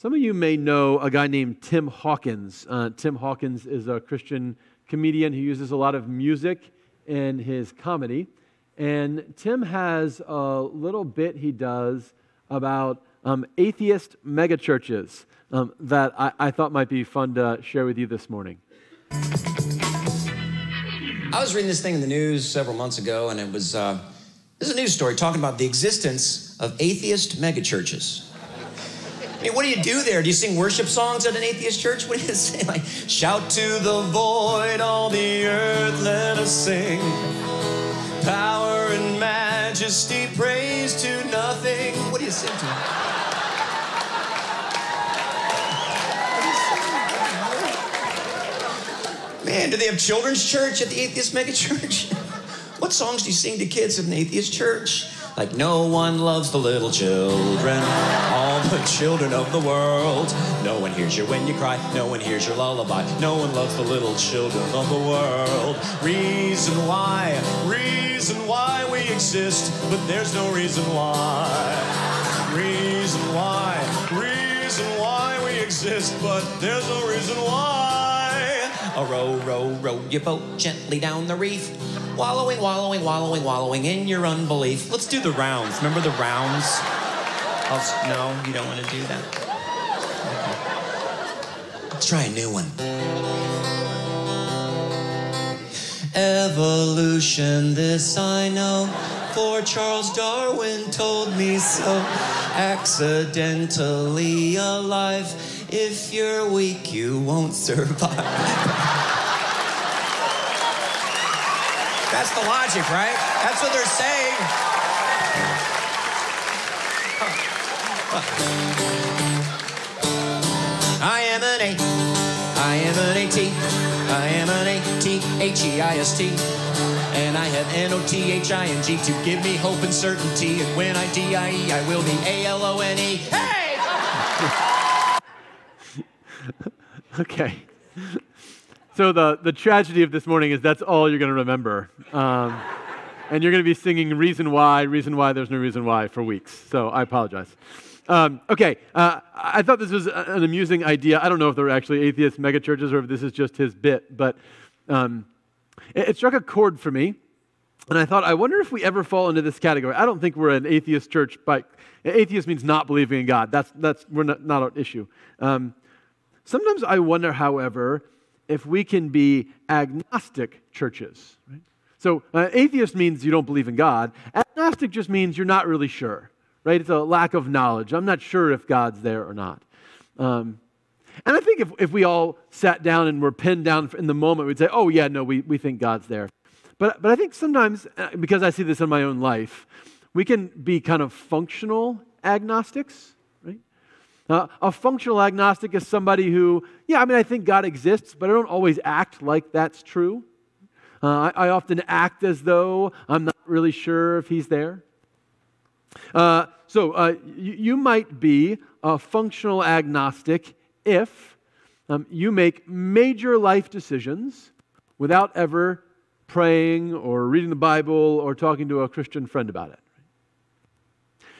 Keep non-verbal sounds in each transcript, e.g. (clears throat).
Some of you may know a guy named Tim Hawkins. Uh, Tim Hawkins is a Christian comedian who uses a lot of music in his comedy. And Tim has a little bit he does about um, atheist megachurches um, that I, I thought might be fun to share with you this morning. I was reading this thing in the news several months ago, and it was uh, this is a news story talking about the existence of atheist megachurches. I mean, what do you do there? Do you sing worship songs at an atheist church? What do you (laughs) say? Like, shout to the void, all the earth, let us sing. Power and majesty, praise to nothing. What do you sing to? Man, do they have children's church at the atheist megachurch? (laughs) what songs do you sing to kids at an atheist church? Like, no one loves the little children, all the children of the world. No one hears you when you cry, no one hears your lullaby. No one loves the little children of the world. Reason why, reason why we exist, but there's no reason why. Reason why, reason why we exist, but there's no reason why. A row, row, row your boat gently down the reef. Wallowing, wallowing, wallowing, wallowing in your unbelief. Let's do the rounds. Remember the rounds? I'll, no, you don't want to do that. Okay. Let's try a new one. Evolution, this I know, for Charles Darwin told me so. Accidentally alive, if you're weak, you won't survive. That's the logic, right? That's what they're saying. I am an A. I am an A-T. I am an A-T-H-E-I-S-T. And I have N-O-T-H-I-N-G to give me hope and certainty. And when I D-I-E, I will be A-L-O-N-E. Hey! (laughs) okay. So the, the tragedy of this morning is that's all you're going to remember. Um, and you're going to be singing Reason Why, Reason Why, There's No Reason Why for weeks. So I apologize. Um, okay, uh, I thought this was an amusing idea. I don't know if there are actually atheist megachurches or if this is just his bit, but um, it, it struck a chord for me. And I thought, I wonder if we ever fall into this category. I don't think we're an atheist church, but atheist means not believing in God. That's, that's we're not, not an issue. Um, sometimes I wonder, however, if we can be agnostic churches. Right? So, uh, atheist means you don't believe in God. Agnostic just means you're not really sure, right? It's a lack of knowledge. I'm not sure if God's there or not. Um, and I think if, if we all sat down and were pinned down in the moment, we'd say, oh, yeah, no, we, we think God's there. But, but I think sometimes, uh, because I see this in my own life, we can be kind of functional agnostics. Uh, a functional agnostic is somebody who, yeah, I mean, I think God exists, but I don't always act like that's true. Uh, I, I, often act as though I'm not really sure if He's there. Uh, so uh, you, you, might be a functional agnostic if um, you make major life decisions without ever praying or reading the Bible or talking to a Christian friend about it.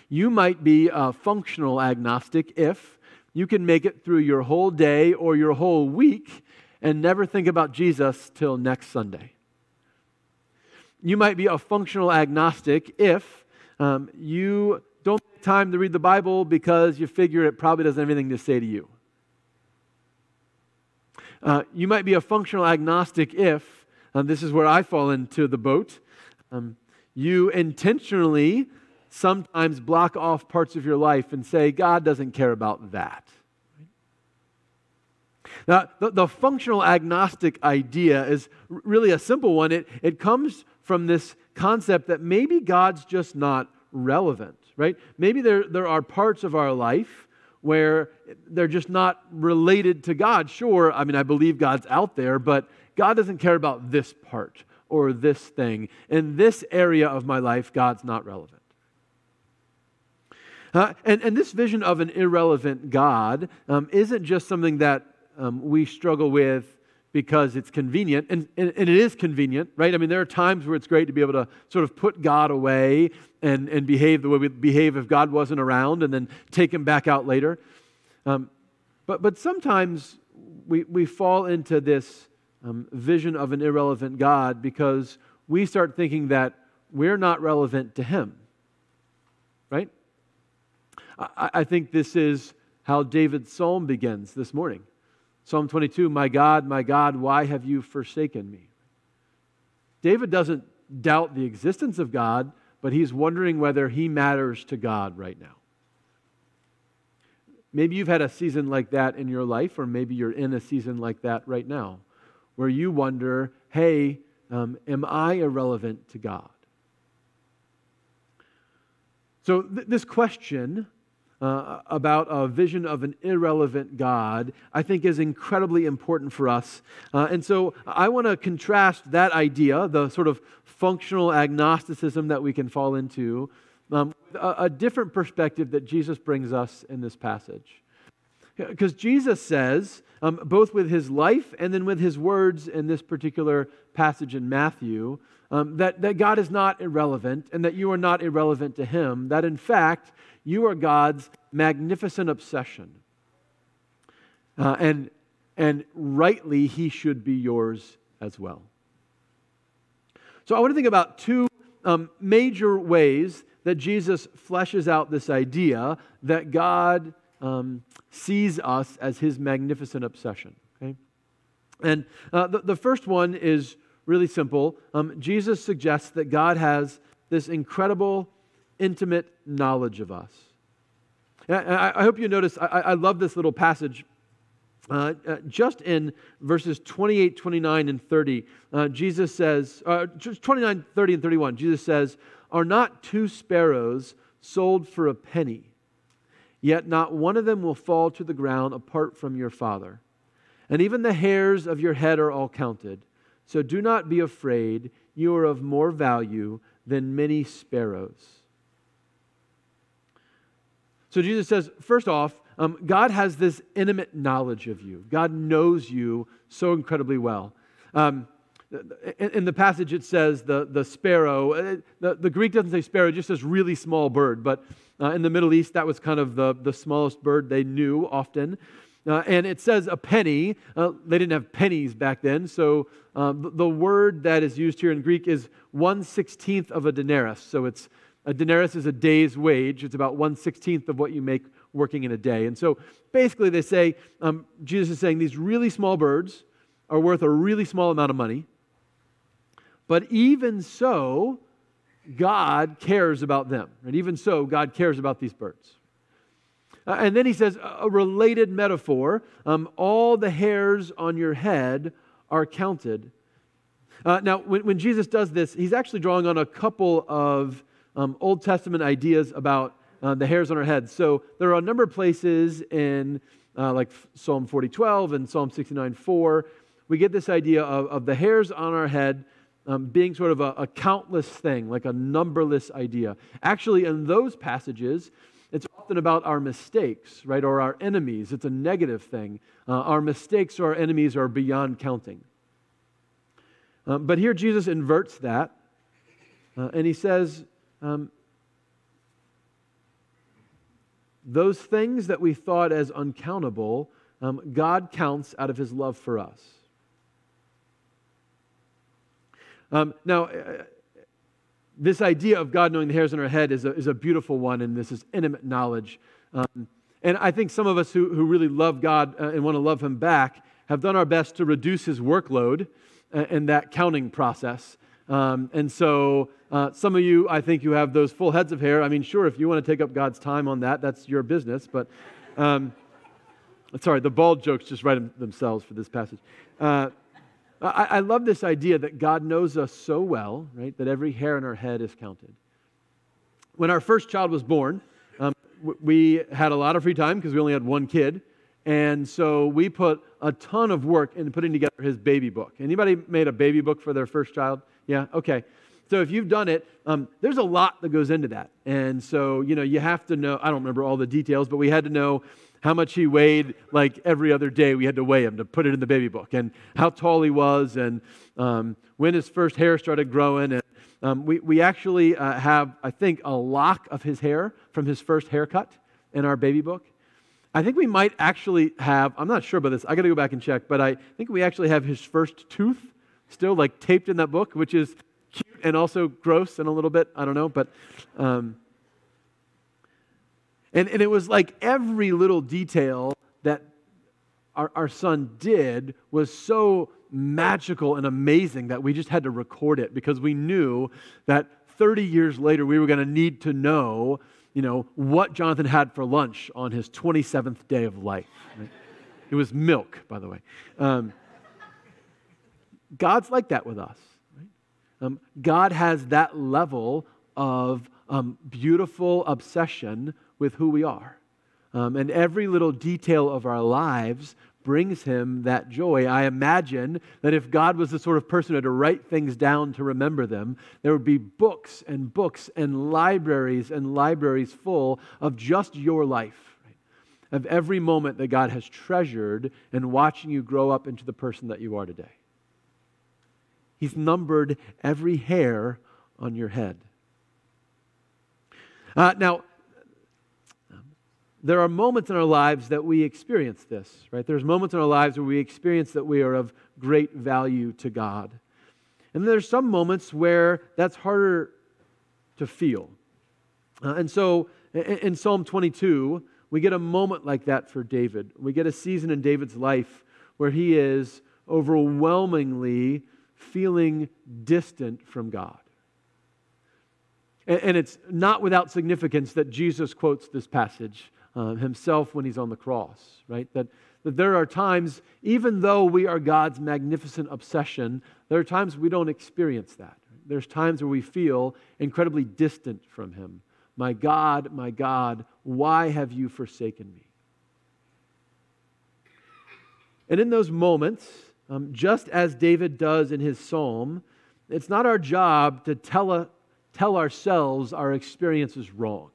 You might be a functional agnostic if you can make it through your whole day or your whole week and never think about Jesus till next Sunday. You might be a functional agnostic if um, you don't take time to read the Bible because you figure it probably doesn't have anything to say to you. Uh, you might be a functional agnostic if, um, this is where I fall into the boat, um, you intentionally sometimes block off parts of your life and say, God doesn't care about that. Now, the, the, functional agnostic idea is really a simple one. It, it comes from this concept that maybe God's just not relevant, right? Maybe there, there are parts of our life where they're just not related to God. Sure, I mean, I believe God's out there, but God doesn't care about this part or this thing. In this area of my life, God's not relevant. Uh, and, and this vision of an irrelevant God um, isn't just something that um, we struggle with because it's convenient, and, and, and, it is convenient, right? I mean, there are times where it's great to be able to sort of put God away and, and behave the way we behave if God wasn't around and then take him back out later. Um, but, but sometimes we, we fall into this um, vision of an irrelevant God because we start thinking that we're not relevant to Him. Right? I, I think this is how David's psalm begins this morning. Psalm 22 My God, my God, why have you forsaken me? David doesn't doubt the existence of God, but he's wondering whether he matters to God right now. Maybe you've had a season like that in your life, or maybe you're in a season like that right now, where you wonder, hey, um, am I irrelevant to God? So, th- this question uh, about a vision of an irrelevant God, I think is incredibly important for us. Uh, and so I want to contrast that idea, the sort of functional agnosticism that we can fall into, um, a, a different perspective that Jesus brings us in this passage. Because Jesus says, um, both with his life and then with his words in this particular passage in Matthew, um, that, that God is not irrelevant and that you are not irrelevant to him, that in fact, you are God's magnificent obsession. Uh, and, and rightly, he should be yours as well. So I want to think about two um, major ways that Jesus fleshes out this idea that God um, sees us as his magnificent obsession. Okay? And uh, the, the first one is really simple. Um, Jesus suggests that God has this incredible, intimate knowledge of us. I, I hope you notice, I, I, love this little passage. Uh, uh, just in verses 28, 29, and 30, uh, Jesus says, uh, 29, 30, and 31, Jesus says, Are not two sparrows sold for a penny? Yet not one of them will fall to the ground apart from your Father. And even the hairs of your head are all counted. So do not be afraid. You are of more value than many sparrows. So Jesus says, first off, um, God has this intimate knowledge of you. God knows you so incredibly well. Um, in, in, the passage, it says the, the sparrow. Uh, the, the Greek doesn't say sparrow, it just says really small bird. But uh, in the Middle East, that was kind of the, the smallest bird they knew often. Uh, and it says a penny. Uh, they didn't have pennies back then. So uh, the, word that is used here in Greek is 1 16th of a denarius. So it's a denarius is a day's wage. It's about 1 16th of what you make working in a day. And so basically, they say, um, Jesus is saying these really small birds are worth a really small amount of money. But even so, God cares about them. And even so, God cares about these birds. Uh, and then he says a related metaphor um, all the hairs on your head are counted. Uh, now, when, when, Jesus does this, he's actually drawing on a couple of um, Old Testament ideas about uh, the hairs on our heads. So there are a number of places in uh, like Psalm 40, 12 and Psalm 69, 4. We get this idea of, of the hairs on our head um, being sort of a, a countless thing, like a numberless idea. Actually, in those passages, it's often about our mistakes, right, or our enemies. It's a negative thing. Uh, our mistakes or our enemies are beyond counting. Um, but here Jesus inverts that, uh, and he says, um, those things that we thought as uncountable, um, God counts out of his love for us. Um, now, uh, this idea of God knowing the hairs on our head is a, is a beautiful one, and this is intimate knowledge. Um, and I think some of us who, who really love God uh, and want to love Him back have done our best to reduce His workload uh, in that counting process. Um, and so, uh, some of you, I think you have those full heads of hair. I mean, sure, if you want to take up God's time on that, that's your business. But, um, sorry, the bald jokes just write themselves for this passage. Uh, I, I love this idea that God knows us so well, right, that every hair in our head is counted. When our first child was born, um, we had a lot of free time because we only had one kid. And so we put a ton of work into putting together his baby book. Anybody made a baby book for their first child? Yeah, okay. So if you've done it, um, there's a lot that goes into that. And so, you know, you have to know, I don't remember all the details, but we had to know how much he weighed like every other day. We had to weigh him to put it in the baby book and how tall he was and um, when his first hair started growing. And um, we, we actually uh, have, I think, a lock of his hair from his first haircut in our baby book. I think we might actually have, I'm not sure about this, I got to go back and check, but I think we actually have his first tooth still like taped in that book, which is cute and also gross and a little bit, I don't know, but. Um, and, and it was like every little detail that our, our son did was so magical and amazing that we just had to record it because we knew that 30 years later we were going to need to know you know, what Jonathan had for lunch on his 27th day of life. Right? It was milk, by the way. Um, God's like that with us. Right? Um, God has that level of um, beautiful obsession with who we are. Um, and every little detail of our lives brings him that joy. I imagine that if God was the sort of person who had to write things down to remember them, there would be books and books and libraries and libraries full of just your life, right? of every moment that God has treasured and watching you grow up into the person that you are today. He's numbered every hair on your head. Uh, now, there are moments in our lives that we experience this, right? There's moments in our lives where we experience that we are of great value to God. And there's some moments where that's harder to feel. Uh, and so in, in Psalm 22, we get a moment like that for David. We get a season in David's life where he is overwhelmingly feeling distant from God. And, and it's not without significance that Jesus quotes this passage uh, himself when he's on the cross, right? That, that there are times, even though we are God's magnificent obsession, there are times we don't experience that. There's times where we feel incredibly distant from him. My God, my God, why have you forsaken me? And in those moments, um, just as David does in his psalm, it's not our job to tell, a, tell ourselves our experience is wrong.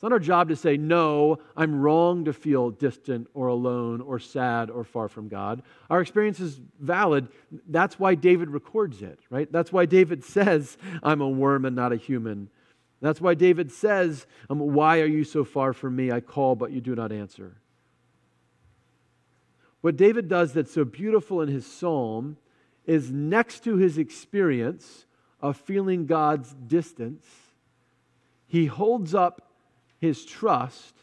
It's not our job to say, no, I'm wrong to feel distant or alone or sad or far from God. Our experience is valid. That's why David records it, right? That's why David (laughs) says, I'm a worm and not a human. That's why David says, um, Why are you so far from me? I call, but you do not answer. What David does that's so beautiful in his psalm is next to his experience of feeling God's distance, he holds up his trust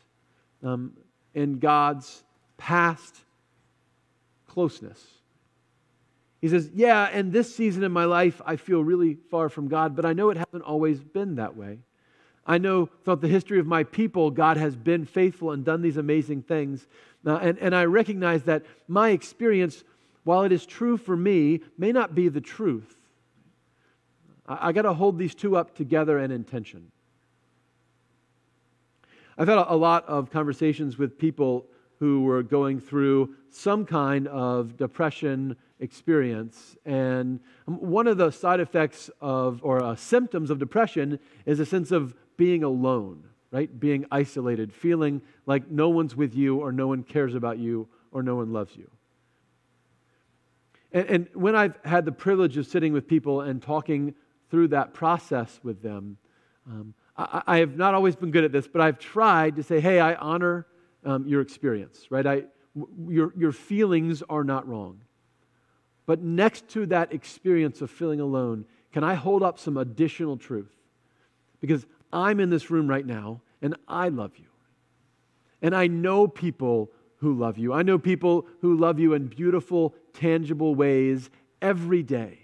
um, in God's past closeness. He says, Yeah, and this season in my life, I feel really far from God, but I know it hasn't always been that way. I know throughout the history of my people, God has been faithful and done these amazing things. Uh, and, and I recognize that my experience, while it is true for me, may not be the truth. I, I got to hold these two up together in intention. I've had a lot of conversations with people who were going through some kind of depression experience. And one of the side effects of, or uh, symptoms of depression is a sense of being alone, right? Being isolated, feeling like no one's with you, or no one cares about you, or no one loves you. And, and when I've had the privilege of sitting with people and talking through that process with them, um, I, I, have not always been good at this, but I've tried to say, hey, I honor um, your experience, right? I, w- your, your feelings are not wrong. But next to that experience of feeling alone, can I hold up some additional truth? Because I'm in this room right now and I love you. And I know people who love you. I know people who love you in beautiful, tangible ways every day.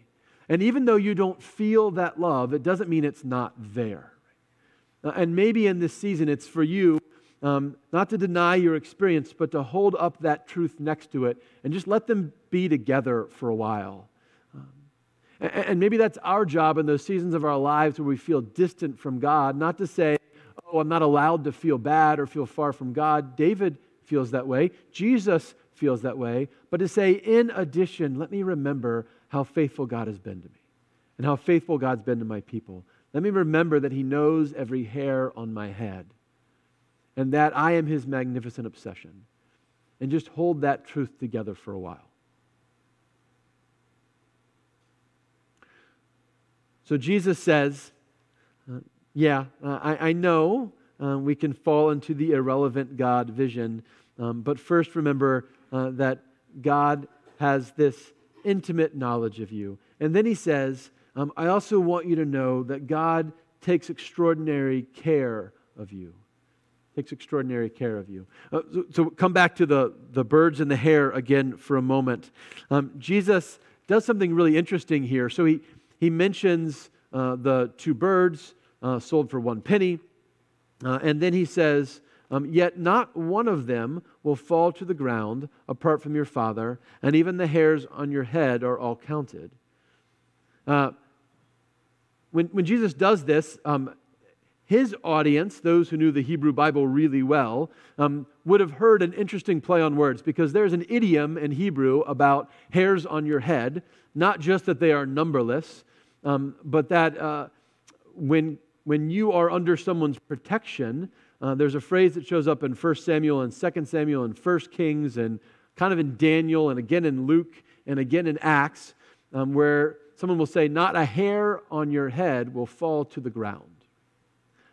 And even though you don't feel that love, it doesn't mean it's not there. Uh, and maybe in this season, it's for you um, not to deny your experience, but to hold up that truth next to it and just let them be together for a while. Um, and, and maybe that's our job in those seasons of our lives where we feel distant from God, not to say, oh, I'm not allowed to feel bad or feel far from God. David feels that way. Jesus feels that way. But to say, in addition, let me remember how faithful God has been to me and how faithful God's been to my people. Let me remember that He knows every hair on my head and that I am His magnificent obsession. And just hold that truth together for a while. So Jesus says, uh, Yeah, uh, I, I, know uh, we can fall into the irrelevant God vision, Um, but first, remember uh, that God has this intimate knowledge of you. And then he says, um, I also want you to know that God takes extraordinary care of you. Takes extraordinary care of you. Uh, so, so, come back to the, the birds and the hair again for a moment. Um, Jesus does something really interesting here. So he, he mentions uh, the two birds uh, sold for one penny. Uh, and then he says, um, Yet not one of them will fall to the ground apart from your Father, and even the hairs on your head are all counted. Uh, when, when Jesus does this, um, his audience, those who knew the Hebrew Bible really well, um, would have heard an interesting play on words because there's an idiom in Hebrew about hairs on your head, not just that they are numberless, um, but that uh, when, when you are under someone's protection, uh, there's a phrase that shows up in 1 Samuel and 2 Samuel and 1 Kings and kind of in Daniel and again in Luke and again in Acts, um, where someone will say, Not a hair on your head will fall to the ground.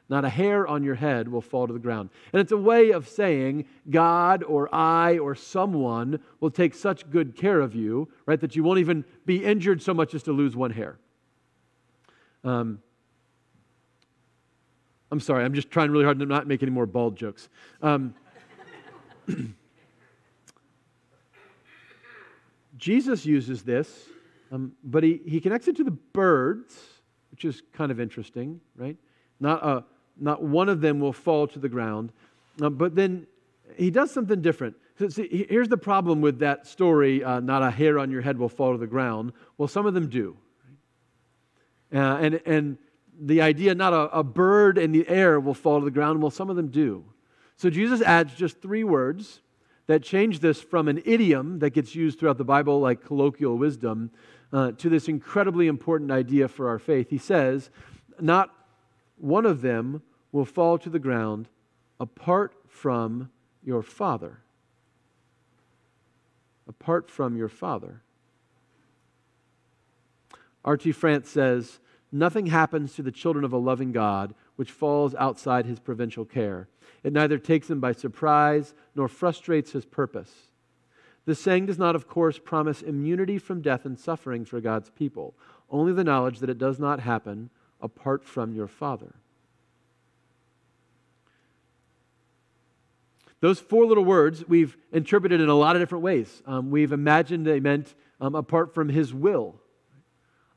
Not a hair on your head will fall to the ground. And it's a way of saying God or I or someone will take such good care of you, right, that you won't even be injured so much as to lose one hair. Um, I'm sorry, I'm just trying really hard to not make any more bald jokes. Um, (clears throat) Jesus uses this, um, but he, he connects it to the birds, which is kind of interesting, right? Not, a, not one of them will fall to the ground. Uh, but then he does something different. So, see, here's the problem with that story uh, not a hair on your head will fall to the ground. Well, some of them do. Uh, and, and the idea not a, a bird in the air will fall to the ground. Well, some of them do. So Jesus adds just three words that change this from an idiom that gets used throughout the Bible, like colloquial wisdom, uh, to this incredibly important idea for our faith. He says, Not one of them will fall to the ground apart from your Father. Apart from your Father. R.T. France says, Nothing happens to the children of a loving God which falls outside his providential care. It neither takes him by surprise nor frustrates his purpose. The saying does not, of course, promise immunity from death and suffering for God's people, only the knowledge that it does not happen apart from your Father. Those four little words we've interpreted in a lot of different ways. Um, we've imagined they meant um, apart from his will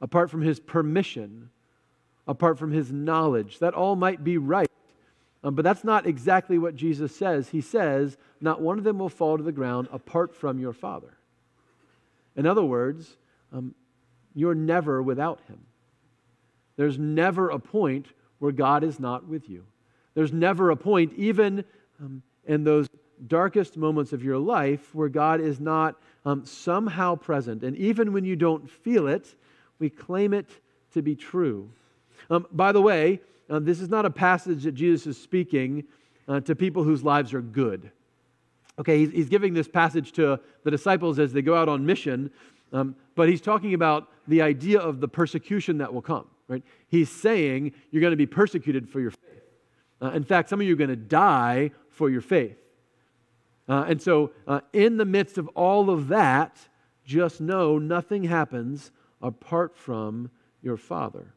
apart from his permission, apart from his knowledge. That all might be right. Um, but that's not exactly what Jesus says. He says, Not one of them will fall to the ground apart from your Father. In other words, um, you're never without him. There's never a point where God is not with you. There's never a point, even um, in those darkest moments of your life, where God is not um, somehow present. And even when you don't feel it, we claim it to be true. Um, by the way, uh, this is not a passage that Jesus is speaking uh, to people whose lives are good. Okay, he's, he's, giving this passage to the disciples as they go out on mission, um, but he's talking about the idea of the persecution that will come, right? He's saying you're going to be persecuted for your faith. Uh, in fact, some of you are going to die for your faith. Uh, and so, uh, in the midst of all of that, just know nothing happens apart from your Father.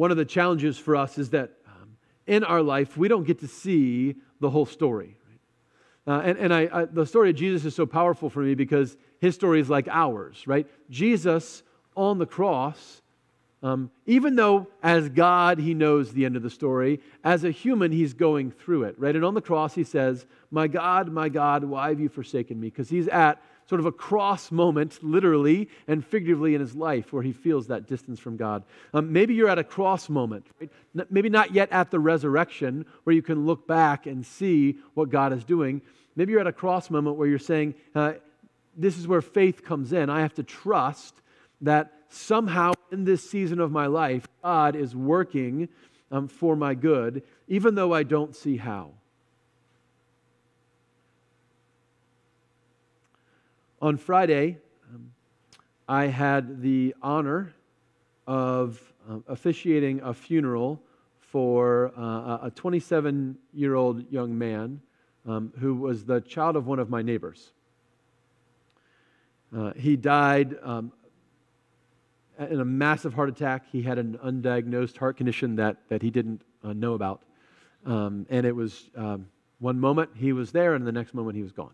One of the challenges for us is that um, in our life, we don't get to see the whole story. Right? Uh, and and I, I, the story of Jesus is so powerful for me because his story is like ours, right? Jesus on the cross um, even though, as God, he knows the end of the story, as a human, he's going through it, right? And on the cross, he says, My God, my God, why have you forsaken me? Because he's at sort of a cross moment, literally and figuratively, in his life where he feels that distance from God. Um, maybe you're at a cross moment, right? maybe not yet at the resurrection where you can look back and see what God is doing. Maybe you're at a cross moment where you're saying, uh, This is where faith comes in. I have to trust that somehow in this season of my life, God is working um, for my good, even though I don't see how. On Friday, um, I had the honor of um, officiating a funeral for uh, a 27 year old young man um, who was the child of one of my neighbors. Uh, he died um, in a massive heart attack. He had an undiagnosed heart condition that, that he didn't uh, know about. Um, and it was um, one moment he was there, and the next moment he was gone.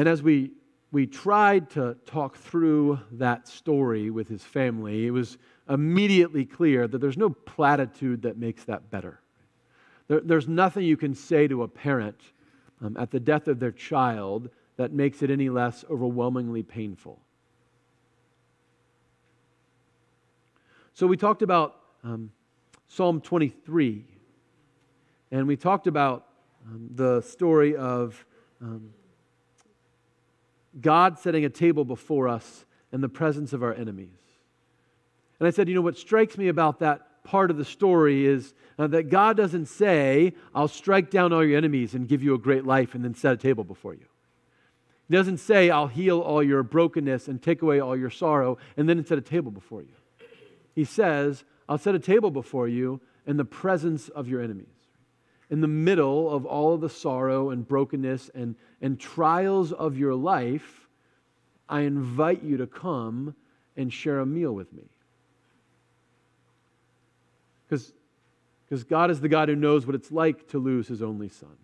And as we, we tried to talk through that story with his family, it was immediately clear that there's no platitude that makes that better. There, there's nothing you can say to a parent um, at the death of their child that makes it any less overwhelmingly painful. So we talked about um, Psalm 23, and we talked about um, the story of um, God setting a table before us in the presence of our enemies. And I said, you know, what strikes me about that part of the story is uh, that God doesn't say, I'll strike down all your enemies and give you a great life and then set a table before you. He doesn't say, I'll heal all your brokenness and take away all your sorrow and then set a table before you. He says, I'll set a table before you in the presence of your enemies. In the middle of all of the sorrow and brokenness and, and trials of your life, I invite you to come and share a meal with me. Because God is the God who knows what it's like to lose his only son.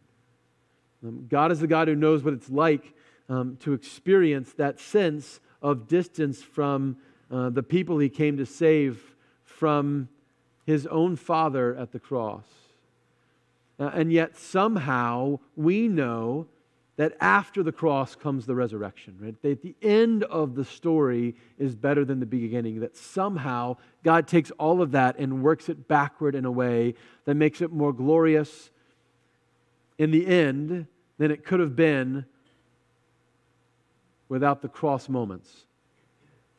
Um, God is the God who knows what it's like um, to experience that sense of distance from uh, the people he came to save from his own father at the cross. Uh, and yet, somehow, we know that after the cross comes the resurrection, right? That the end of the story is better than the beginning, that somehow God takes all of that and works it backward in a way that makes it more glorious in the end than it could have been without the cross moments.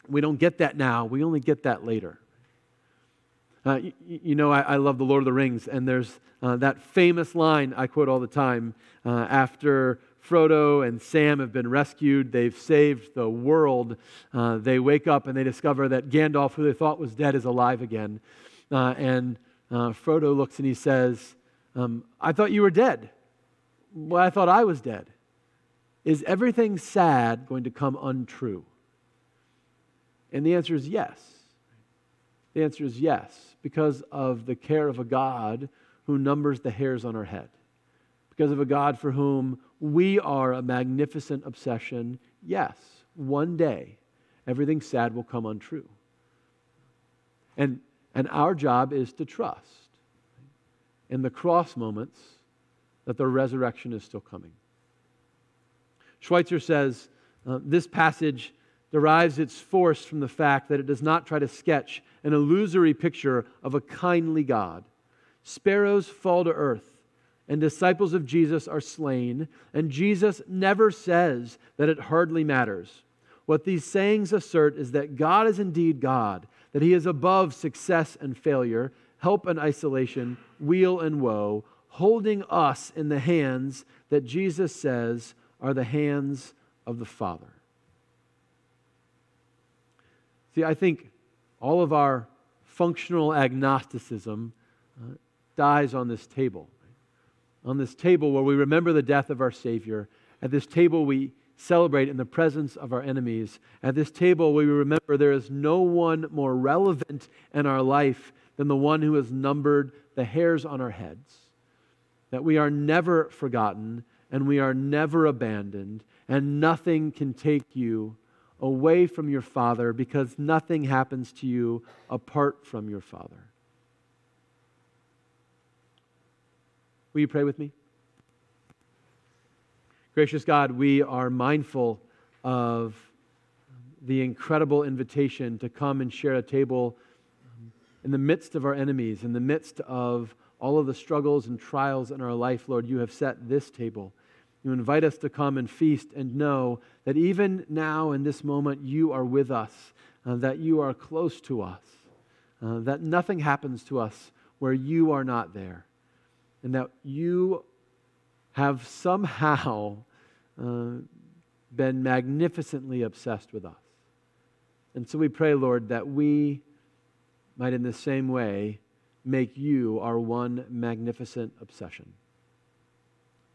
We don't get that now, we only get that later. Uh, you, you, know, I, I, love The Lord of the Rings, and there's uh, that famous line I quote all the time uh, after Frodo and Sam have been rescued. They've saved the world. Uh, they wake up and they discover that Gandalf, who they thought was dead, is alive again. Uh, and uh, Frodo looks and he says, um, I thought you were dead. Well, I thought I was dead. Is everything sad going to come untrue? And the answer is yes. The answer is yes, because of the care of a God who numbers the hairs on our head, because of a God for whom we are a magnificent obsession. Yes, one day everything sad will come untrue. And, and our job is to trust in the cross moments that the resurrection is still coming. Schweizer says uh, this passage derives its force from the fact that it does not try to sketch an illusory picture of a kindly God. Sparrows fall to earth, and disciples of Jesus are slain, and Jesus never says that it hardly matters. What these sayings assert is that God is indeed God, that He is above success and failure, help and isolation, weal and woe, holding us in the hands that Jesus says are the hands of the Father. See, I think all of our functional agnosticism uh, dies on this table. On this table where we remember the death of our Savior, at this table we celebrate in the presence of our enemies. At this table, we remember there is no one more relevant in our life than the one who has numbered the hairs on our heads. That we are never forgotten, and we are never abandoned, and nothing can take you away from your Father because nothing happens to you apart from your Father. Will you pray with me? Gracious God, we are mindful of the incredible invitation to come and share a table in the midst of our enemies, in the midst of all of the struggles and trials in our life, Lord, you have set this table. You invite us to come and feast and know that even now in this moment, you are with us, uh, that you are close to us, uh, that nothing happens to us where you are not there, and that you have somehow uh, been magnificently obsessed with us. And so we pray, Lord, that we might in the same way make you our one magnificent obsession.